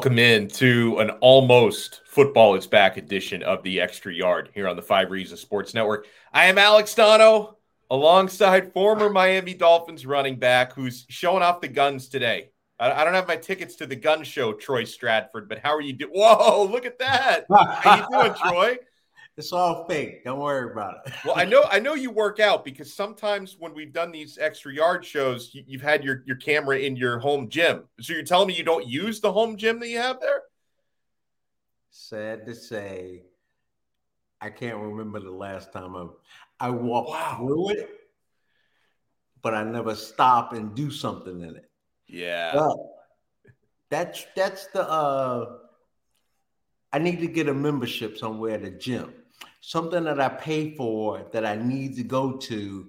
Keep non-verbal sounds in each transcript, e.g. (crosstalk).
Welcome in to an almost football is back edition of the Extra Yard here on the Five Reasons Sports Network. I am Alex Donno alongside former Miami Dolphins running back who's showing off the guns today. I, don't have my tickets to the gun show, Troy Stradford, but how are you doing? (laughs) Whoa, look at that. How you doing, Troy? (laughs) It's all fake. Don't worry about it. well, I know I know you work out because sometimes when we've done these extra yard shows, you, have had your, your camera in your home gym. So you're telling me you don't use the home gym that you have there? Sad to say, I can't remember the last time I I walked wow. through it, but I never stop and do something in it. Yeah. But that's that's the uh I need to get a membership somewhere at a gym something that I pay for that I need to go to,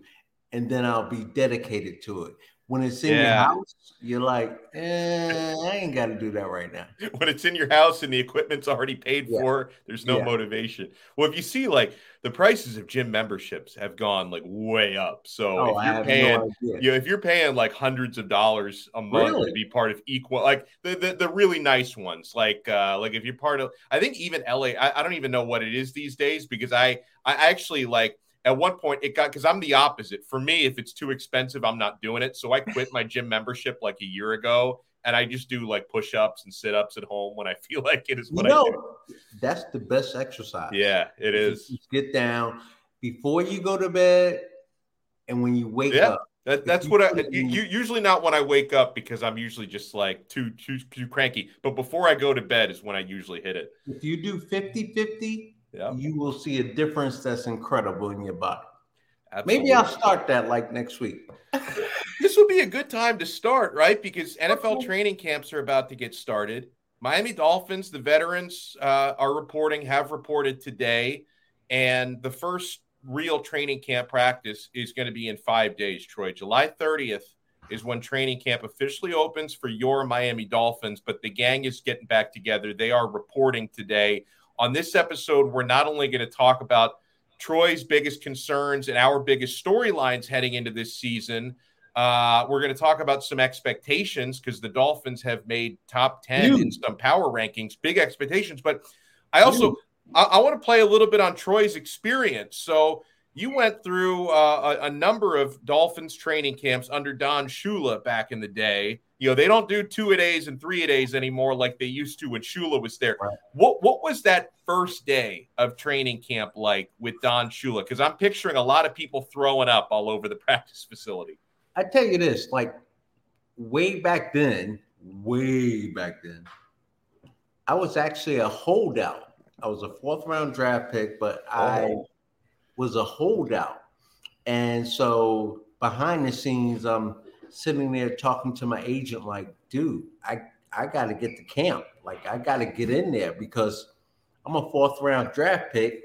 and then I'll be dedicated to it. When it's in yeah. your house, you're like, eh, I ain't got to do that right now. (laughs) When it's in your house and the equipment's already paid yeah. for, there's no yeah. motivation. Well, if you see like the prices of gym memberships have gone like way up. So oh, if you're paying, no you know, if you're paying like hundreds of dollars a month really? to be part of equal, like the, the, the really nice ones, like uh like if you're part of, I think even LA, I, I don't even know what it is these days because I I actually like at one point it got because I'm the opposite. For me, if it's too expensive, I'm not doing it. So I quit my gym membership like a year ago, and I just do like push ups and sit ups at home when I (laughs) feel like it is what you know, I do. No, that's the best exercise. Yeah, it is. Just get down before you go to bed, and when you wake yeah. up. That, that's what I you, usually not when I wake up because I'm usually just like too too too cranky. But before I go to bed is when I usually hit it. If you do 50 50, yeah. you will see a difference that's incredible in your body. Absolutely. Maybe I'll start that like next week. (laughs) this would be a good time to start, right? Because NFL training camps are about to get started. Miami Dolphins, the veterans uh, are reporting, have reported today, and the first real training camp practice is going to be in five days, Troy. July 30th is when training camp officially opens for your Miami Dolphins, but the gang is getting back together. They are reporting today on this episode, we're not only going to talk about Troy's biggest concerns and our biggest storylines heading into this season. Uh, we're going to talk about some expectations because the Dolphins have made top 10 in some power rankings, big expectations. But I also I, I want to play a little bit on Troy's experience. So you went through uh, a, a, number of Dolphins training camps under Don Shula back in the day. You know, they don't do two a days and three a days anymore like they used to when Shula was there. Right. What what was that first day of training camp like with Don Shula? Because I'm picturing a lot of people throwing up all over the (laughs) practice facility. I tell you this, like way back then, way back then, I was actually a holdout. I was a fourth round draft pick, but oh. I was a holdout. And so behind the scenes, I'm sitting there talking to my agent, like, dude, I, I got to get to camp. Like, I got to get in there because I'm a fourth round draft pick.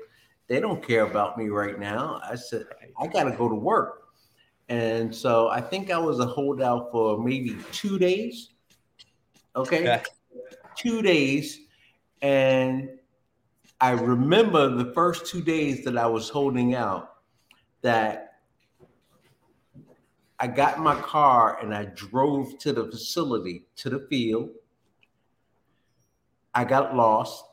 They don't care about me right now. I said, I got to go to work. And so I think I was a holdout for maybe two days. Okay. Yeah. (laughs) Two days. And I remember the first two days that I was holding out that I got my car and I drove to the facility, to the field. I got lost.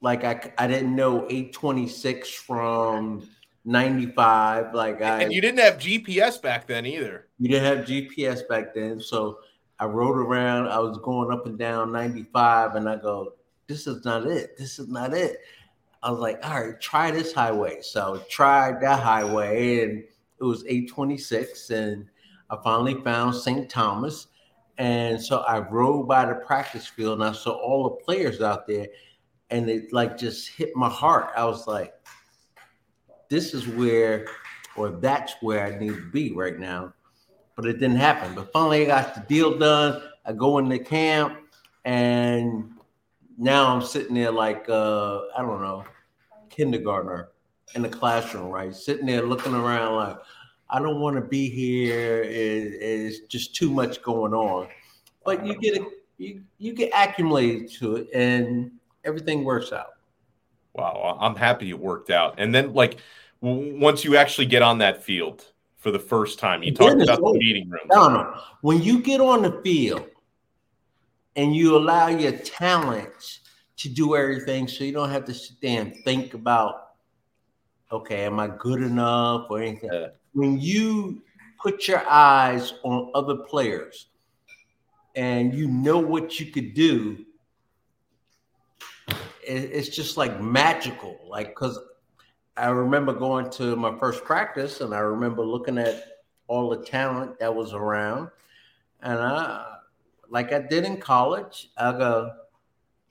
Like I, I didn't know 826 from 95. Like I And you didn't have GPS back then either. You didn't have GPS back then. So I rode around. I was going up and down 95 and I go, this is not it. This is not it. I was like, all right, try this highway. So I tried that highway and it was 826 and I finally found St. Thomas. And so I rode by the practice field and I saw all the players out there and it like just hit my heart. I was like, this is where, or that's where I need to be right now. But it didn't happen. But finally, I got the deal done. I go into camp and now I'm sitting there like uh, I don't know, kindergartner in the classroom, right? Sitting there looking around like I don't want to be here. It, it's just too much going on. But you get a, you you get accumulated to it, and everything works out. Wow, I'm happy it worked out. And then like once you actually get on that field for the first time, you talked about the meeting room. No, no. When you get on the field, and you allow your talents to do everything so you don't have to sit there and think about okay am i good enough or anything yeah. When you put your eyes on other players and you know what you could do it's just like magical. Like because i remember going to my first practice and i remember looking at all the talent that was around and i like i did in college i go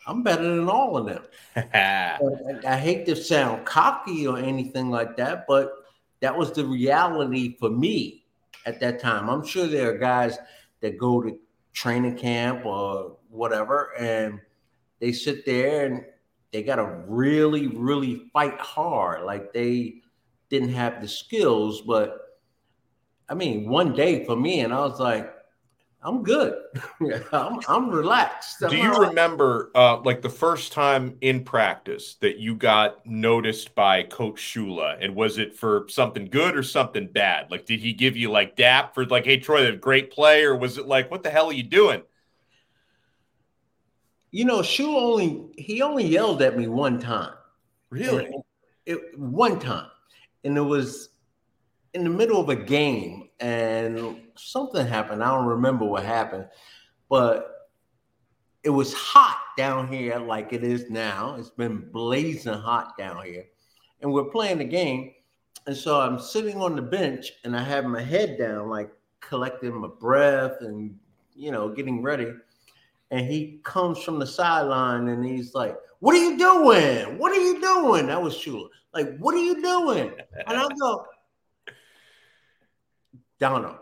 i'm better than all of them. (laughs) I, I hate to sound cocky or anything like that but that was the reality for me at that time i'm sure there are guys that go to training camp or whatever and they sit there and they got to really, really fight hard. Like they didn't have the skills, but I mean, one day for me, and I was like, I'm good. (laughs) I'm, I'm relaxed. Do you remember uh, like the first time in practice that you got noticed by Coach Shula? And was it for something good or something bad? Like, did he give you like dap for like, hey, Troy, a great play? Or was it like, what the hell are you doing? You know, Shula only he only yelled at me one time. Really? It, one time, and it was in the middle of a game, and something happened. I don't remember what happened, but it was hot down here, like it is now. It's been blazing hot down here, and we're playing the game. And so I'm sitting on the bench, and I have my head down, like collecting my breath and you know getting ready and he comes from the sideline and he's like, What are you doing? What are you doing? That was Shula. Like, what are you doing? And I go, Donno.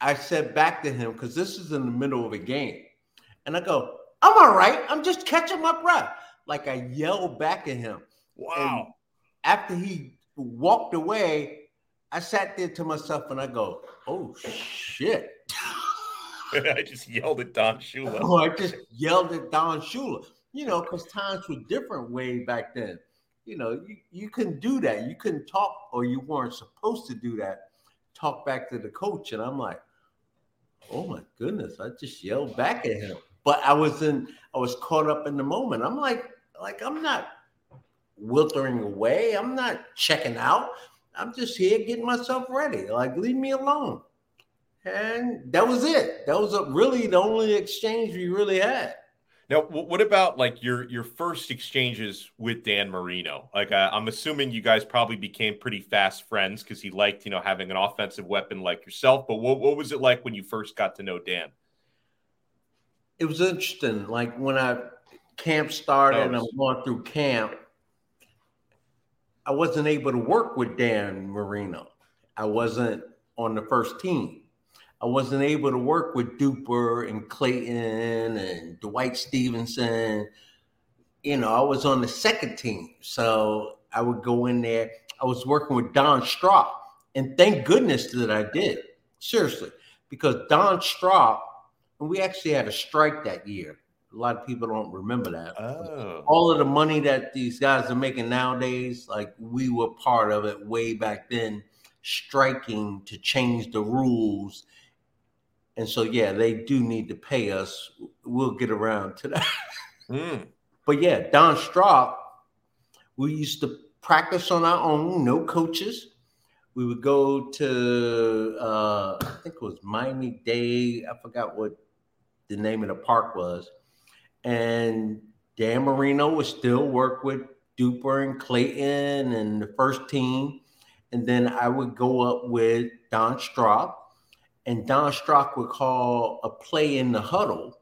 I said back to him because this is in the middle of a game. And I go, I'm all right. I'm just catching my breath. Like I yelled back at him. Wow. And after he walked away, I sat there to myself and I go, Oh shit. (laughs) I just yelled at Don Shula. Oh, I just yelled at Don Shula. You know, because times were different way back then. You know, you, you couldn't do that. You couldn't talk, or you weren't supposed to do that. Talk back to the coach, and I'm like, oh my goodness, I just yelled back at him. But I was in, I was caught up in the moment. I'm like, like I'm not withering away. I'm not checking out. I'm just here getting myself ready. Like, leave me alone and that was it. That was a, really the only exchange we really had. Now, what about like your your first exchanges with Dan Marino? Like, uh, I'm assuming you guys probably became pretty fast friends because he liked, you know, having an offensive weapon like yourself. But what what was it like when you first got to know Dan? It was interesting. Like when I camp started, and I'm going through camp. I wasn't able to work with Dan Marino. I wasn't on the first team. I wasn't able to work with Duper and Clayton and Dwight Stephenson. You know, I was on the second team. So I would go in there. I was working with Don Strock. And thank goodness that I did. Seriously. Because Don Strock, and we actually had a strike that year. A lot of people don't remember that. Oh. All of the money that these guys are making nowadays, like we were part of it way back then, striking to change the rules and so, yeah, they do need to pay us. We'll get around to that. Mm. But yeah, Don Strock, we used to practice on our own, no coaches. We would go to, uh, I think it was Miami Dade. I forgot what the name of the park was. And Dan Marino would still work with Duper and Clayton and the first team. And then I would go up with Don Strock and Don Strock would call a play in the huddle.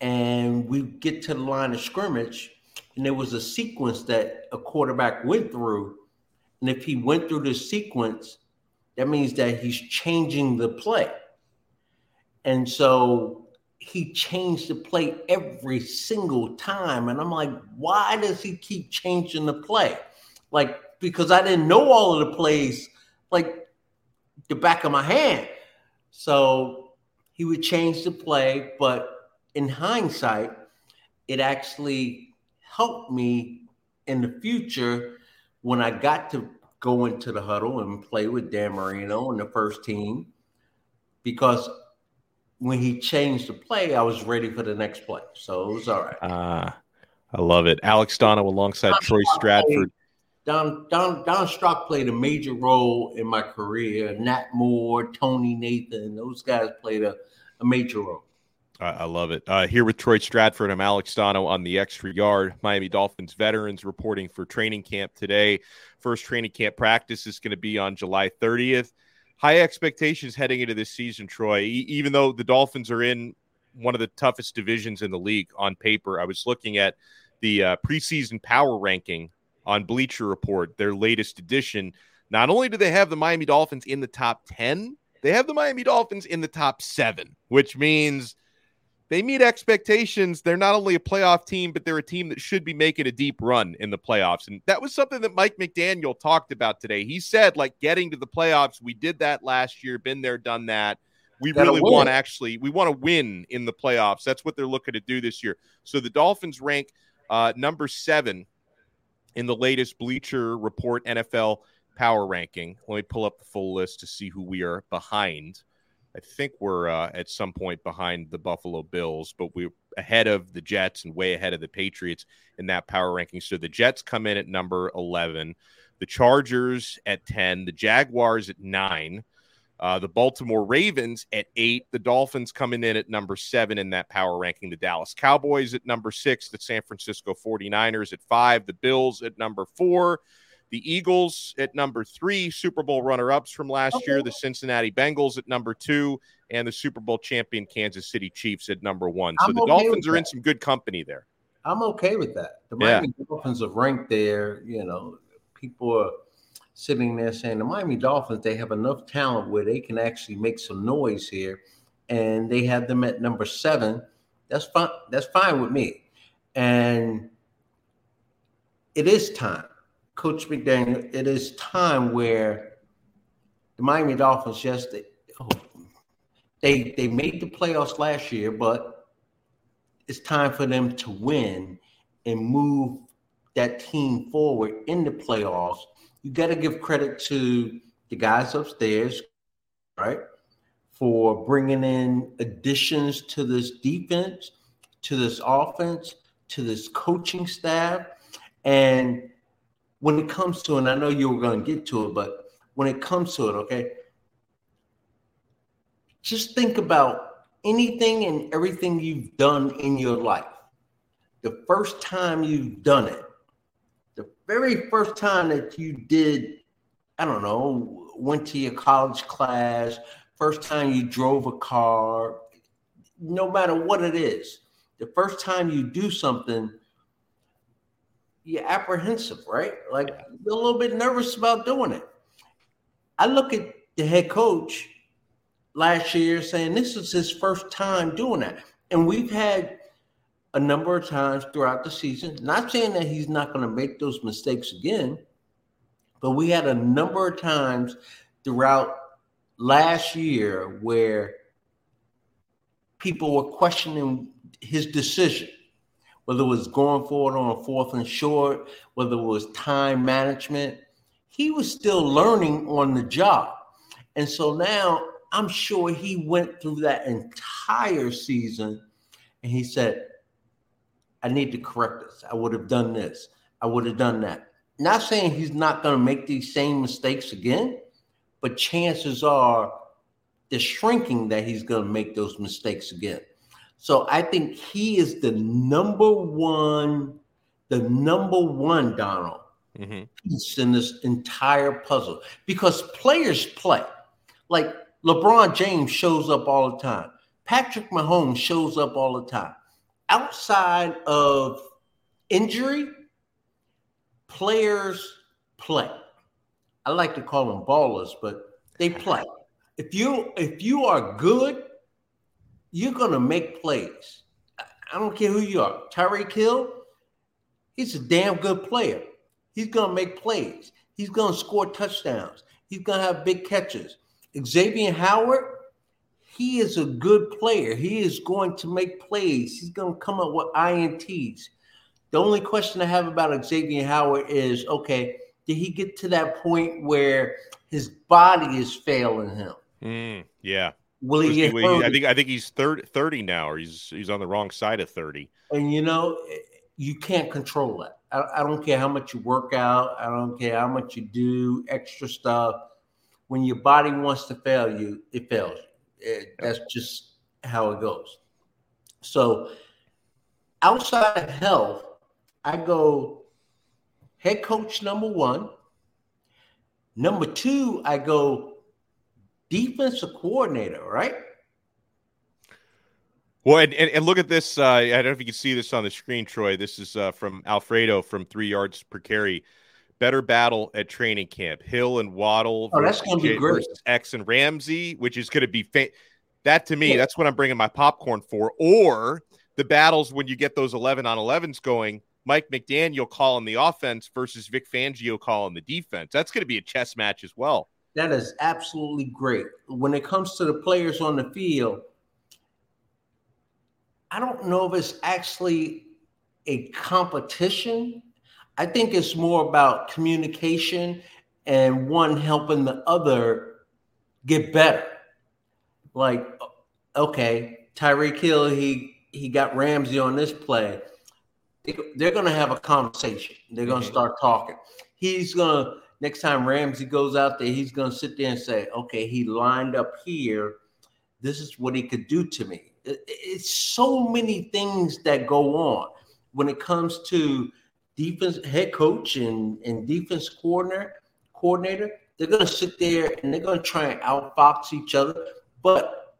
And we get to the line of scrimmage, and there was a sequence that a quarterback went through. And if he went through the sequence, that means that he's changing the play. And so he changed the play every single time. And I'm like, why does he keep changing the play? Like, because I didn't know all of the plays. Like, the back of my hand. So he would change the play, but in hindsight, it actually helped me in the future when I got to go into the huddle and play with Dan Marino and the first team because when he changed the play, I was ready for the next play. So it was all right. Ah, I love it. Alex Donno alongside Troy Stradford. Don Don Don Strock played a major role in my career. Nat Moore, Tony Nathan, those guys played a, a major role. I love it. Uh, here with Troy Stradford, I'm Alex Donno on the extra yard. Miami Dolphins veterans reporting for training camp today. First training camp practice is going to be on July 30th. High expectations heading into this season, Troy. E- even though the Dolphins are in one of the toughest divisions in the league on paper, I was looking at the uh, preseason power ranking on Bleacher Report, their latest edition. Not only do they have the Miami Dolphins in the top 10, they have the Miami Dolphins in the top seven, which means they meet expectations. They're not only a playoff team, but they're a team that should be making a deep run in the playoffs. And that was something that Mike McDaniel talked about today. He said, like, getting to the playoffs, we did that last year, been there, done that. We really want actually, we want to win in the playoffs. That's what they're looking to do this year. So the Dolphins rank uh, number seven in the latest Bleacher Report NFL power ranking. Let me pull up the full list to see who we are behind. I think we're uh, at some point behind the Buffalo Bills, but we're ahead of the Jets and way ahead of the Patriots in that power ranking. So the Jets come in at number 11, the Chargers at 10, the Jaguars at 9, uh, the Baltimore Ravens at 8, the Dolphins coming in at number 7 in that power ranking, the Dallas Cowboys at number 6, the San Francisco 49ers at 5, the Bills at number 4, the Eagles at number three, Super Bowl runner ups from last okay. year, the Cincinnati Bengals at number two, and the Super Bowl champion Kansas City Chiefs at number one. So I'm the okay Dolphins are that. in some good company there. I'm okay with that. The Miami yeah. Dolphins are ranked there. You know, people are sitting there saying the Miami Dolphins, they have enough talent where they can actually make some noise here. And they have them at number seven. That's fine. That's fine with me. And it is time Coach McDaniel, it is time where the Miami Dolphins just they, oh, they they made the playoffs last year, but it's time for them to win and move that team forward in the playoffs. You got to give credit to the guys upstairs, right, for bringing in additions to this defense, to this offense, to this coaching staff, and when it comes to, and I know you were going to get to it, but when it comes to it, okay, just think about anything and everything you've done in your life. The first time you've done it, very first time that you did, I don't know, went to your college class, first time you drove a car, no matter what it is, the first time you do something you're apprehensive, right? Like you're a little bit nervous about doing it. I look at the head coach last year saying this is his first time doing that. And we've had a number of times throughout the season, not saying that he's not going to make those mistakes again, but we had a number of times throughout last year where people were questioning his decision whether it was going forward on a fourth and short, whether it was time management, he was still learning on the job. And so now I'm sure he went through that entire season and he said, I need to correct this. I would have done this. I would have done that. Not saying he's not going to make these same mistakes again, but chances are they're shrinking that he's going to make those mistakes again. So I think he is the number one, the number one Donald mm-hmm. piece in this entire puzzle because players play. Like LeBron James shows up all the time. Patrick Mahomes shows up all the time. Outside of injury, players play. I like to call them ballers, but they play. (laughs) If you if you are good you're gonna make plays. I don't care who you are. Tyreek Hill, he's a damn good player. He's gonna make plays. He's gonna score touchdowns. He's gonna have big catches. Xavier Howard, he is a good player. He is going to make plays. He's gonna come up with ints. The only question I have about Xavier Howard is, okay, did he get to that point where his body is failing him? Mm, yeah Will he get hurt? I think I think he's 30, 30 now, or he's he's on the wrong side of thirty. And you know, you can't control that. I, I don't care how much you work out. I don't care how much you do extra stuff. When your body wants to fail you, it fails you. It, that's just how it goes. So, outside of health, I go head coach number one. Number two, I go defensive coordinator, right? Well, and, and, and, look at this. Uh, I don't know if you can see this on the screen, Troy. This is uh, from Alfredo from three yards per carry. Better battle at training camp. Hill and Waddle oh, that's going to be great. X and Ramsey, which is going to be fa- that to me. Yeah. That's what I'm bringing my popcorn for. Or the battles when you get those 11 on 11s going. Mike McDaniel calling the offense versus Vic Fangio calling the defense. That's going to be a chess match as well. That is absolutely great. When it comes to the players on the field, I don't know if it's actually a competition. I think it's more about communication and one helping the other get better. Like, okay, Tyreek Hill, he he got Ramsey on this play. They're going to have a conversation. They're going to mm-hmm. start talking. He's going to next time Ramsey goes out there, he's going to sit there and say, okay, he lined up here. This is what he could do to me. It's so many things that go on when it comes to defense head coach and, and defense coordinator. Coordinator, they're to sit there and they're to try and outfox each other, but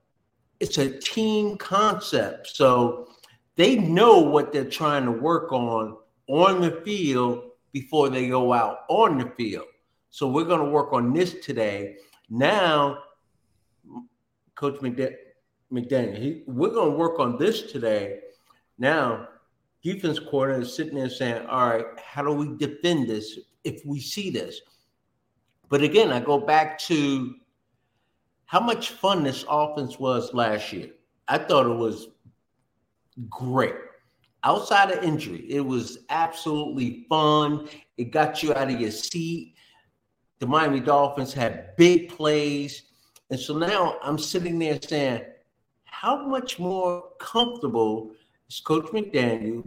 it's a team concept. So they know what they're trying to work on on the field before they go out on the field. So we're going to work on this today. Now, Coach McDaniel, he, we're going to work on this today. Now, defense coordinator is sitting there saying, all right, how do we defend this if we see this? But again, I go back to how much fun this offense was last year. I thought it was great outside of injury, it was absolutely fun. It got you out of your seat. The Miami Dolphins had big plays. And so now I'm sitting there saying, how much more comfortable is Coach McDaniel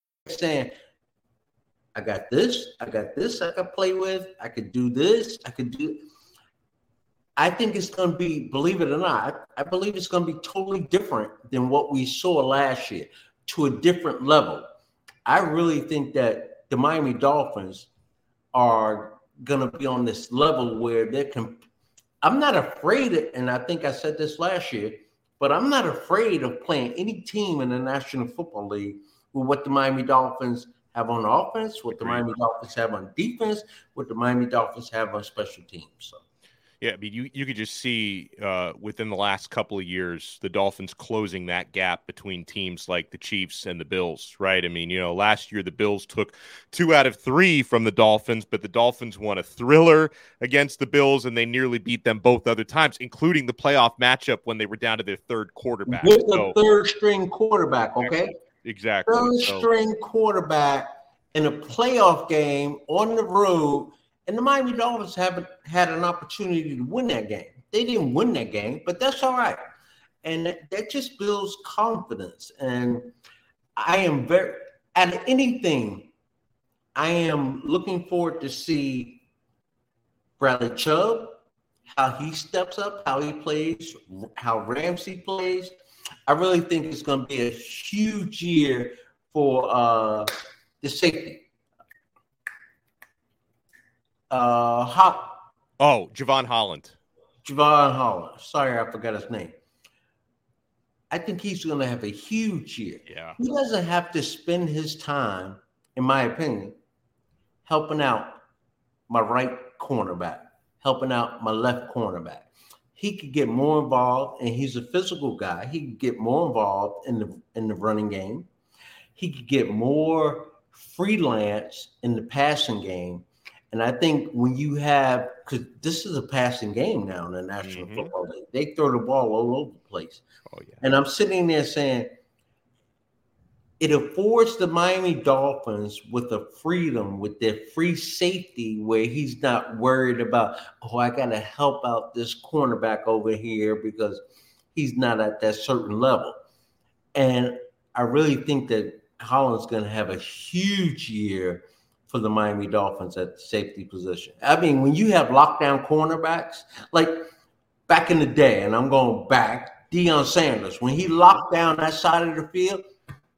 saying, I got this, I got this I could play with, I could do this, I could do. I think it's going to be, believe it or not, I, believe it's going to be totally different than what we saw last year to a different level. I really think that the Miami Dolphins are going to be on this level where they can. I'm not afraid, and I think I said this last year, but I'm not afraid of playing any team in the National Football League with what the Miami Dolphins have on offense, what the Miami Dolphins have on defense, what the Miami Dolphins have on special teams. So. Yeah, I mean, you, you could just see uh, within the last couple of years the Dolphins closing that gap between teams like the Chiefs and the Bills, right? I mean, you know, last year the Bills took two out of three from the Dolphins, but the Dolphins won a thriller against the Bills and they nearly beat them both other times, including the playoff matchup when they were down to their third quarterback. With the so, third string quarterback, okay? Exactly. Third so. string quarterback in a playoff game on the road, and the Miami Dolphins haven't had an opportunity to win that game. They didn't win that game, but that's all right. And that, that just builds confidence. And I am very at anything I am looking forward to see Bradley Chubb, how he steps up, how he plays, how Ramsey plays. I really think it's going to be a huge year for uh, the safety. Uh, Hop. Oh, Jevon Holland. Jevon Holland. Sorry, I forgot his name. I think he's going to have a huge year. Yeah. He doesn't have to spend his time, in my opinion, helping out my right cornerback, helping out my left cornerback. He could get more involved, and he's a physical guy. He could get more involved in the in the running game. He could get more freelance in the passing game. And I think when you have, because this is a passing game now in the National mm-hmm. Football League, they throw the ball all over the place. Oh, yeah. And I'm sitting there saying, it affords the Miami Dolphins with a freedom, with their free safety, where he's not worried about, oh, I got to help out this cornerback over here because he's not at that certain level. And I really think that Holland's going to have a huge year for the Miami Dolphins at the safety position. I mean, when you have lockdown cornerbacks, like back in the day, and I'm going back, Deion Sanders, when he locked down that side of the field,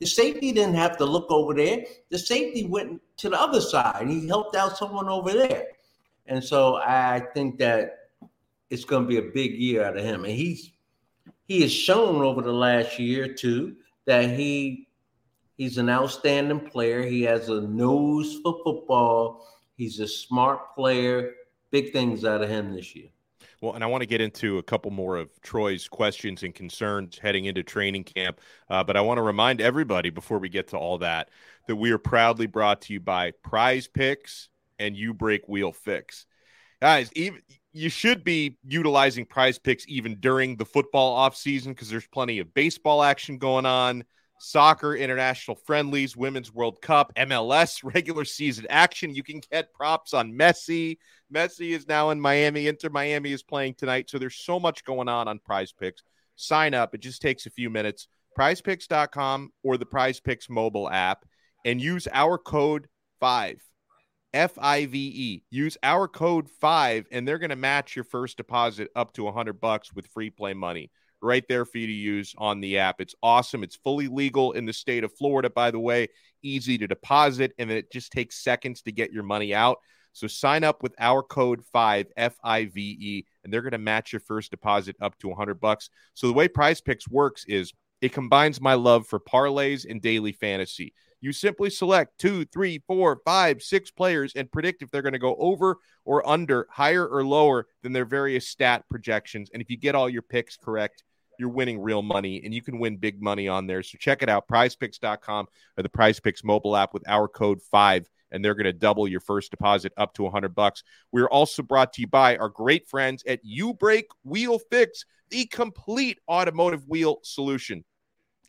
the safety didn't have to look over there. The safety went to the other side he helped out someone over there. And so I think that it's going to be a big year out of him. And he's he has shown over the last year or two that he He's an outstanding player. He has a nose for football. He's a smart player. Big things out of him this year. Well, and I want to get into a couple more of Troy's questions and concerns heading into training camp. Uh, but I want to remind everybody before we get to all that that we are proudly brought to you by Prize Picks and You Break Wheel Fix. Guys, even you should be utilizing Prize Picks even during the football offseason because there's plenty of baseball action going on soccer, international friendlies, Women's World Cup, MLS, (laughs) regular season action. You can get props on Messi. Messi is now in Miami. Inter Miami is playing tonight. So there's so much going on on prize picks. Sign up. It just takes a few minutes. Prizepicks.com or the Prize Picks mobile app and use our code 5. F I V E. Use our code 5 and they're going to match your first deposit up to 100 bucks with free play money right there for you to use on the app. It's awesome. It's fully legal in the state of Florida, by the way, easy to deposit, and it just takes seconds to get your money out. So sign up with our code 5 F I V E and they're going to match your first deposit up to 100 bucks. So the way Prize Picks works is it combines my love for parlays and daily fantasy. You simply select two, three, four, five, six players and predict if they're going to go over or under, higher or lower than their various stat projections. And if you get all your picks correct, you're winning real money and you can win big money on there. So check it out, prizepicks.com or the prizepicks mobile app with our code five, and they're going to double your first deposit up to 100 bucks. We're also brought to you by our great friends at U Break Wheel Fix, the complete automotive wheel solution.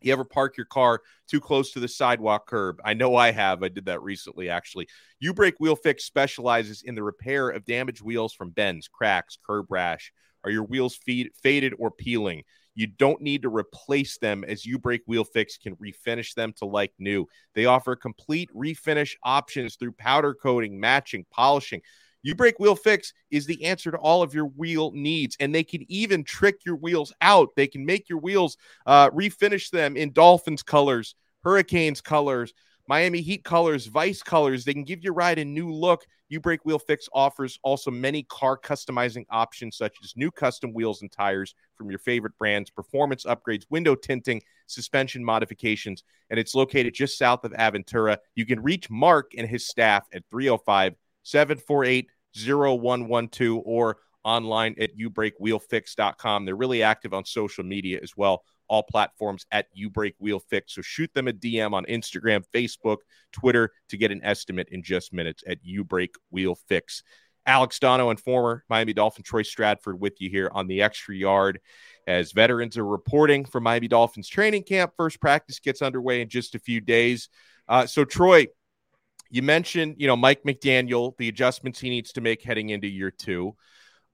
You ever park your car too close to the sidewalk curb? I know I have. I did that recently, actually. U Break Wheel Fix specializes in the repair of damaged wheels from bends, cracks, curb rash. Are your wheels feed, faded or peeling? You don't need to replace them as U Break Wheel Fix can refinish them to like new. They offer complete refinish options through powder coating, matching, polishing. U Break Wheel Fix is the answer to all of your wheel needs, and they can even trick your wheels out. They can make your wheels uh, refinish them in Dolphins colors, Hurricanes colors, Miami Heat colors, Vice colors. They can give your ride a new look. U Break Wheel Fix offers also many car customizing options, such as new custom wheels and tires from your favorite brands, performance upgrades, window tinting, suspension modifications, and it's located just south of Aventura. You can reach Mark and his staff at 305 748 0112 or online at ubreakwheelfix.com. They're really active on social media as well all platforms at You Break Wheel Fix. So shoot them a DM on Instagram, Facebook, Twitter to get an estimate in just minutes at You Break Wheel Fix. Alex Donno and former Miami Dolphin Troy Stradford with you here on the extra yard as veterans are reporting from Miami Dolphins training camp. First practice gets underway in just a few days. Uh, so, Troy, you mentioned, you know, Mike McDaniel, the adjustments he needs to make heading into year two.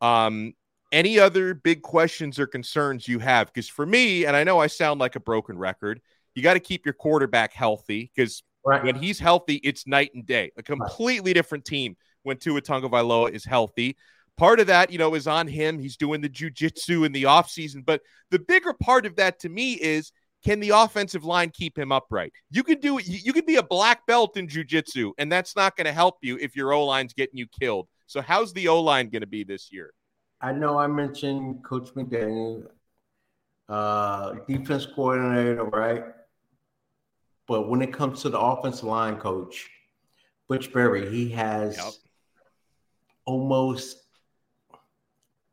Um, any other big questions or concerns you have? Because for me, and I know I sound like a broken record, you got to keep your quarterback healthy because Right. When he's healthy, it's night and day. A completely right. different team when Tua Tagovailoa is healthy. Part of that, you know, is on him. He's doing the jujitsu in the offseason. But the bigger part of that to me is can the offensive line keep him upright? You could do you could be a black belt in jujitsu, and that's not going to help you if your O line's getting you killed. So how's the O line going to be this year? I know I mentioned Coach McDaniel, uh, defense coordinator, right? But when it comes to the offensive line coach, Butch Barry, he has yep. almost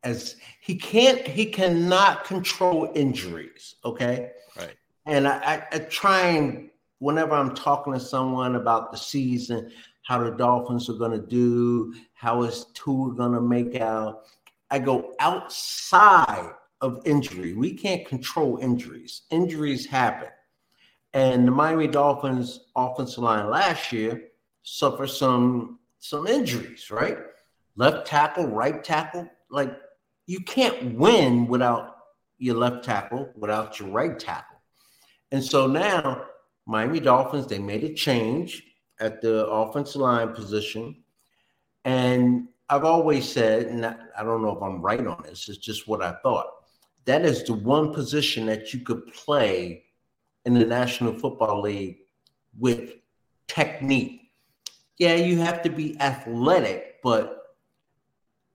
as he can't he cannot control injuries. Okay. Right. And I, I, I try and whenever I'm talking to someone about the season, how the Dolphins are going to do, how is Tua going to make out, I go outside of injury. We can't control injuries. Injuries happen. And the Miami Dolphins offensive line last year suffered some some injuries, right? Left tackle, right tackle, like you can't win without your left tackle, without your right tackle. And so now Miami Dolphins, they made a change at the offensive line position. And I've always said, and I don't know if I'm right on this, it's just what I thought. That is the one position that you could play in the National Football League with technique. Yeah, you have to be athletic, but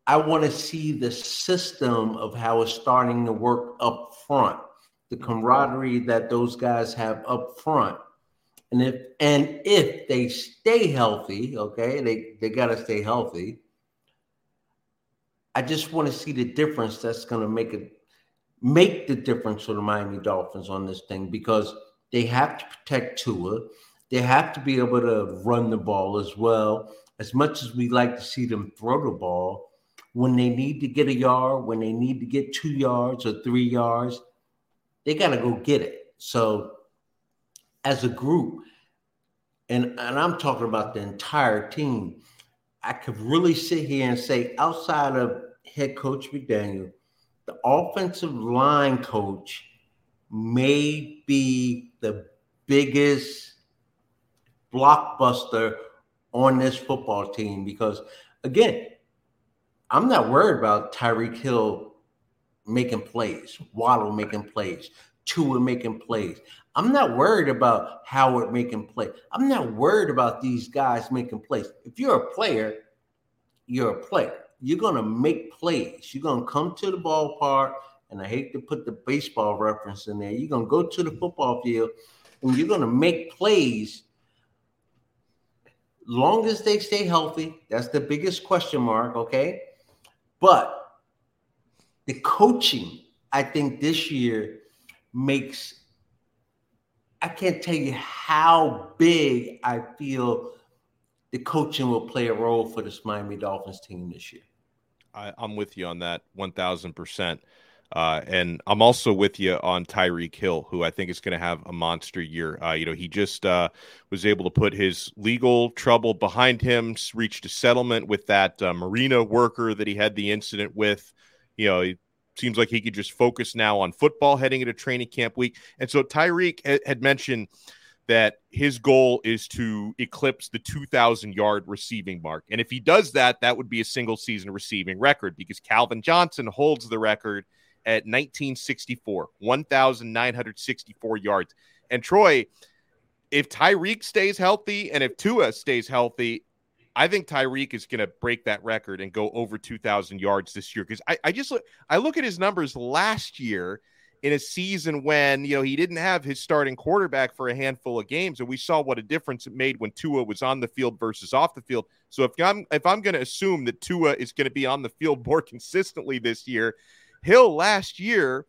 I want to see the system of how it's starting to work up front, the camaraderie that those guys have up front. And if and if they stay healthy, okay, they, they gotta stay healthy. I just want to see the difference that's gonna make it make the difference for the Miami Dolphins on this thing because they have to protect Tua. They have to be able to run the ball as well. As much as we like to see them throw the ball, when they need to get a yard, when they need to get two yards or three yards, they got to go get it. So, as a group, and, and I'm talking about the entire team, I could really sit here and say, outside of head coach McDaniel, the offensive line coach may be the biggest blockbuster on this football team because, again, I'm not worried about Tyreek Hill making plays, Waddle making plays, Tua making plays. I'm not worried about Howard making plays. I'm not worried about these guys making plays. If you're a player, you're a player you're going to make plays. You're going to come to the ballpark, and I hate to put the baseball reference in there. You're going to go to the football field, and you're going to make plays. Long as they stay healthy, that's the biggest question mark. Okay, but the coaching, I think this year makes. I can't tell you how big I feel the coaching will play a role for this Miami Dolphins team this year. I, am with you on that 1000%. Uh, and I'm also with you on Tyreek Hill, who I think is going to have a monster year. Uh, you know, he just uh, was able to put his legal trouble behind him, reached a settlement with that uh, marina worker that he had the incident with. You know, seems like he could just focus now on football heading into training camp week. And so Tyreek had mentioned – that his goal is to eclipse the 2,000 yard receiving mark. And if he does that, that would be a single season receiving record because Calvin Johnson holds the record at 1964, 1,964 yards. And Troy, if Tyreek stays healthy and if Tua stays healthy, I think Tyreek is going to break that record and go over 2,000 yards this year because I, I just look, I look at his numbers last year in a season when you know he didn't have his starting quarterback for a handful of games, and we saw what a difference it made when Tua was on the field versus off the field. So if I'm if I'm going to assume that Tua is going to be on the field more (laughs) consistently this year, Hill last year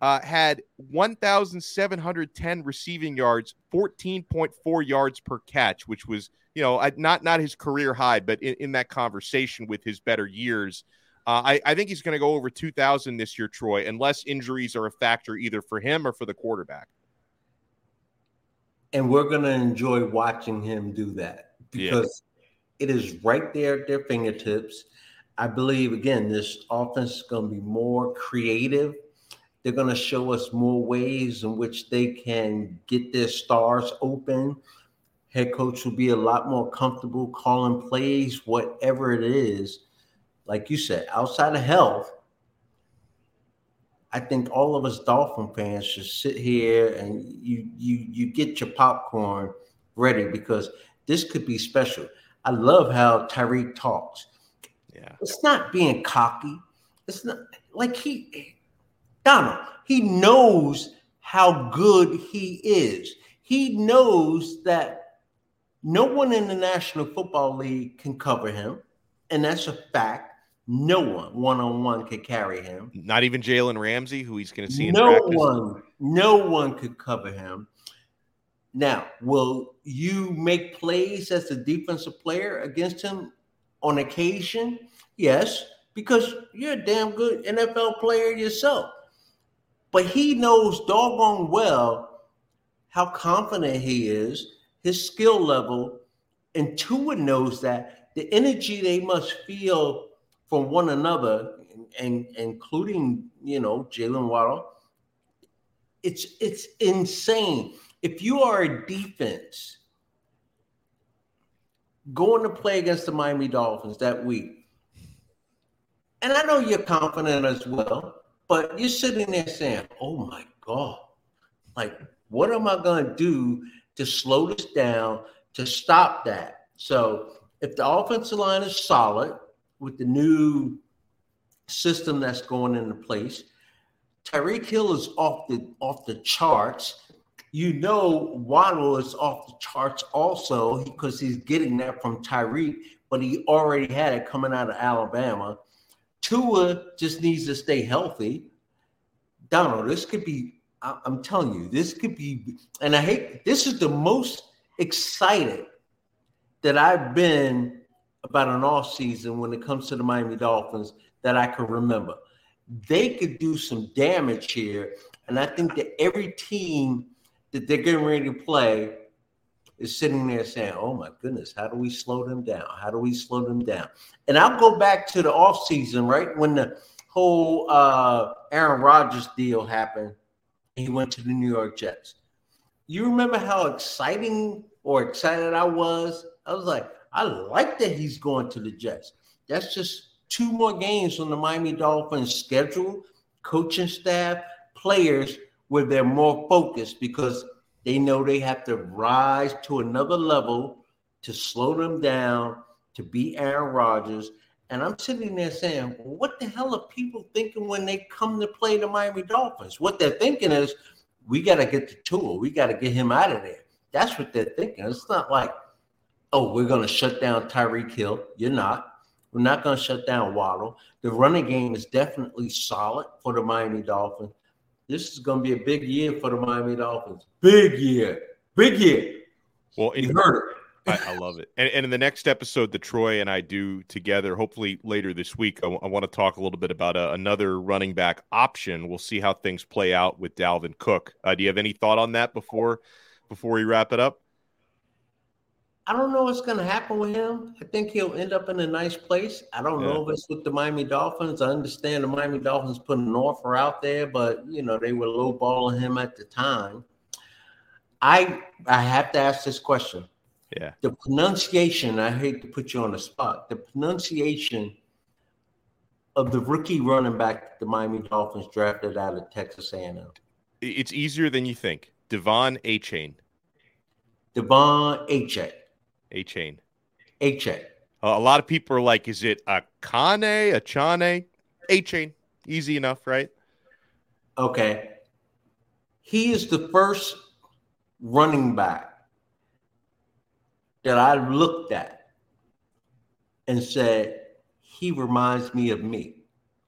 uh, had 1,710 receiving yards, 14.4 yards per catch, which was you know not not his career high, but in, in that conversation with his better years. Uh, I, I think he's going to go over 2,000 this year, Troy, unless injuries are a factor either for him or for the quarterback. And we're going to enjoy watching him do that because yeah. it is right there at their fingertips. I believe, again, this offense is going to be more creative. They're going to show us more ways in which they can get their stars open. Head coach will be a lot more comfortable calling plays, whatever it is. Like you said, outside of health, I think all of us Dolphin fans should sit here and you you you get your popcorn ready because this could be special. I love how Tyreek talks. Yeah. It's not being cocky. It's not like he Donno, he knows how good he is. He knows that no one in the National Football League can cover him, and that's a fact. No one one on one could carry him. Not even Jalen Ramsey, who he's going to see in no practice. one, no one could cover him. Now, will you make plays as a defensive player against him on occasion? Yes, because you're a damn good NFL player yourself. But he knows doggone well how confident he is, his skill level, and Tua knows that the energy they must feel from one another, and, including you know Jaylen Waddle, it's it's insane. If you are a defense going to play against the Miami Dolphins that week, and I know you're confident as well, but you're sitting there saying, "Oh my God, like what am I going to do to slow this down to stop that?" So if the offensive line is solid with the new system that's going into place. Tyreek Hill is off the off the charts. You know Waddle is off the charts also because he's getting that from Tyreek, but he already had it coming out of Alabama. Tua just needs to stay healthy. Donno, this could be, I'm telling you, this could be, and I hate this is the most excited that I've been about an off season when it comes to the Miami Dolphins that I can remember. They could do some damage here, and I think that every team that they're getting ready to play is sitting there saying, "Oh my goodness, how do we slow them down? How do we slow them down?" And I'll go back to the off season, right when the whole uh, Aaron Rodgers deal happened. He went to the New York Jets. You remember how exciting or excited I was? I was like, I like that he's going to the Jets. That's just two more games on the Miami Dolphins schedule, coaching staff, players where they're more focused because they know they have to rise to another level to slow them down, to beat Aaron Rodgers. And I'm sitting there saying, what the hell are people thinking when they come to play the Miami Dolphins? What they're thinking is, we got to get the tool. We got to get him out of there. That's what they're thinking. It's not like oh, we're going to shut down Tyreek Hill. You're not. We're not going to shut down Waddle. The running game is definitely solid for the Miami Dolphins. This is going to be a big year for the Miami Dolphins. Big year. Big year. Well, you heard it. I, I, love it. And, and, in the next episode that Troy and I do together, hopefully later this week, I, w- I want to talk a little bit about uh, another running back option. We'll see how things play out with Dalvin Cook. Uh, do you have any thought on that before before we wrap it up? I don't know what's going to happen with him. I think he'll end up in a nice place. I don't yeah. know if it's with the Miami Dolphins. I understand the Miami Dolphins put an offer out there, but you know they were lowballing him at the time. I I have to ask this question. Yeah. The pronunciation. I hate to put you on the spot. The pronunciation of the rookie running back the Miami Dolphins drafted out of Texas A&M. It's easier than you think. De'Von Achane. De'Von Achane. Achane. A chain. A Chain. Uh, a lot of people are like, is it a Kane, a Chane? A Chain. Easy enough, right? Okay. He is the first running back that I looked at and said, he reminds me of me.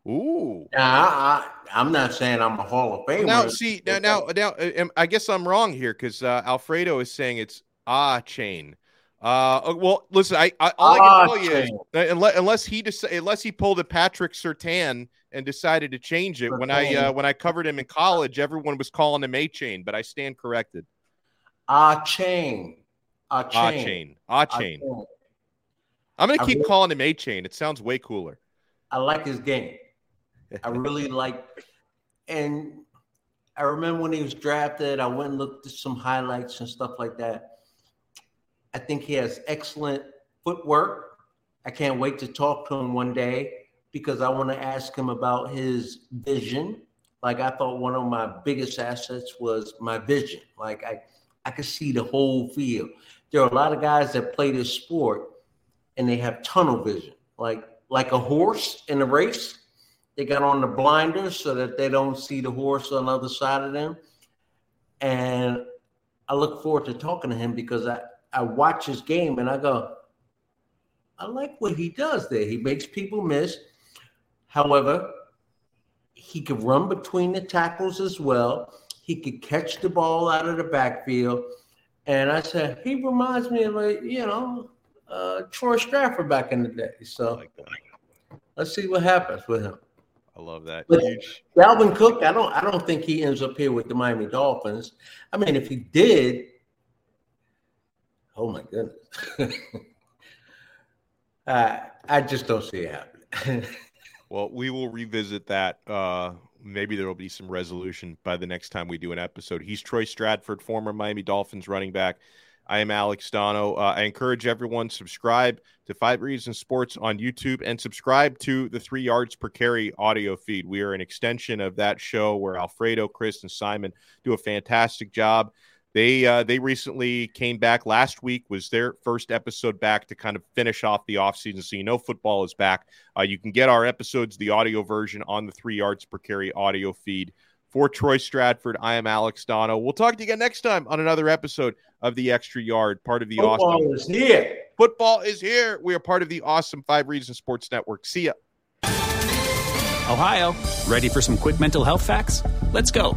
Ooh. Now, I, am not saying I'm a Hall of Famer. Now, see, now, now, now, I guess I'm wrong here because uh, Alfredo is saying it's ah chain. Uh, uh, well, listen, I, I all I can tell you is unless, unless he dec- unless he pulled a Patrick Surtain and decided to change it when I uh, when I covered him in college, everyone was calling him A Chain, but I stand corrected. A chain, a chain, a chain. I'm gonna keep really, calling him A Chain. It sounds way cooler. I like his game. I (laughs) really like, and I remember when he was drafted. I went and looked at some highlights and stuff like that I think he has excellent footwork. I can't wait to talk to him one day because I want to ask him about his vision. Like I thought one of my biggest assets was my vision. Like I, I could see the whole field. There are a lot of guys that play this sport and they have tunnel vision, like like a horse in a race. They got on the blinders so that they don't see the horse on the other side of them. And I look forward to talking to him because I, I watch his game and I go, I like what he does there. He makes people miss. However, he could run between the tackles as well. He could catch the ball out of the backfield. And I said, he reminds me of like, you know, uh, Troy Stradford back in the day. So like let's see what happens with him. I love that. But Huge. Dalvin Cook, I don't I don't think he ends up here with the Miami Dolphins. I mean, if he did, oh my goodness. (laughs) uh, I just don't see it happening. (laughs) well, we will revisit that. Uh, maybe there will be some resolution by the next time we do an episode. He's Troy Stradford, former Miami Dolphins running back. I am Alex Donno. Uh, I encourage everyone subscribe to Five Reasons Sports on YouTube and subscribe to the Three Yards Per Carry audio feed. We are an extension of that show where Alfredo, Chris, and Simon do a fantastic job. They uh, they recently came back last week was their first episode back to kind of finish off the offseason. So you know football is back. Uh, you can get our episodes, the audio version, on the Three Yards Per Carry audio feed. For Troy Stradford, I am Alex Donno. We'll talk to you again next time on another episode of the Extra Yard, part of the Football awesome. is here. Football is here. We are part of the awesome Five Reasons Sports Network. See ya. Ohio, ready for some quick mental health facts? Let's go.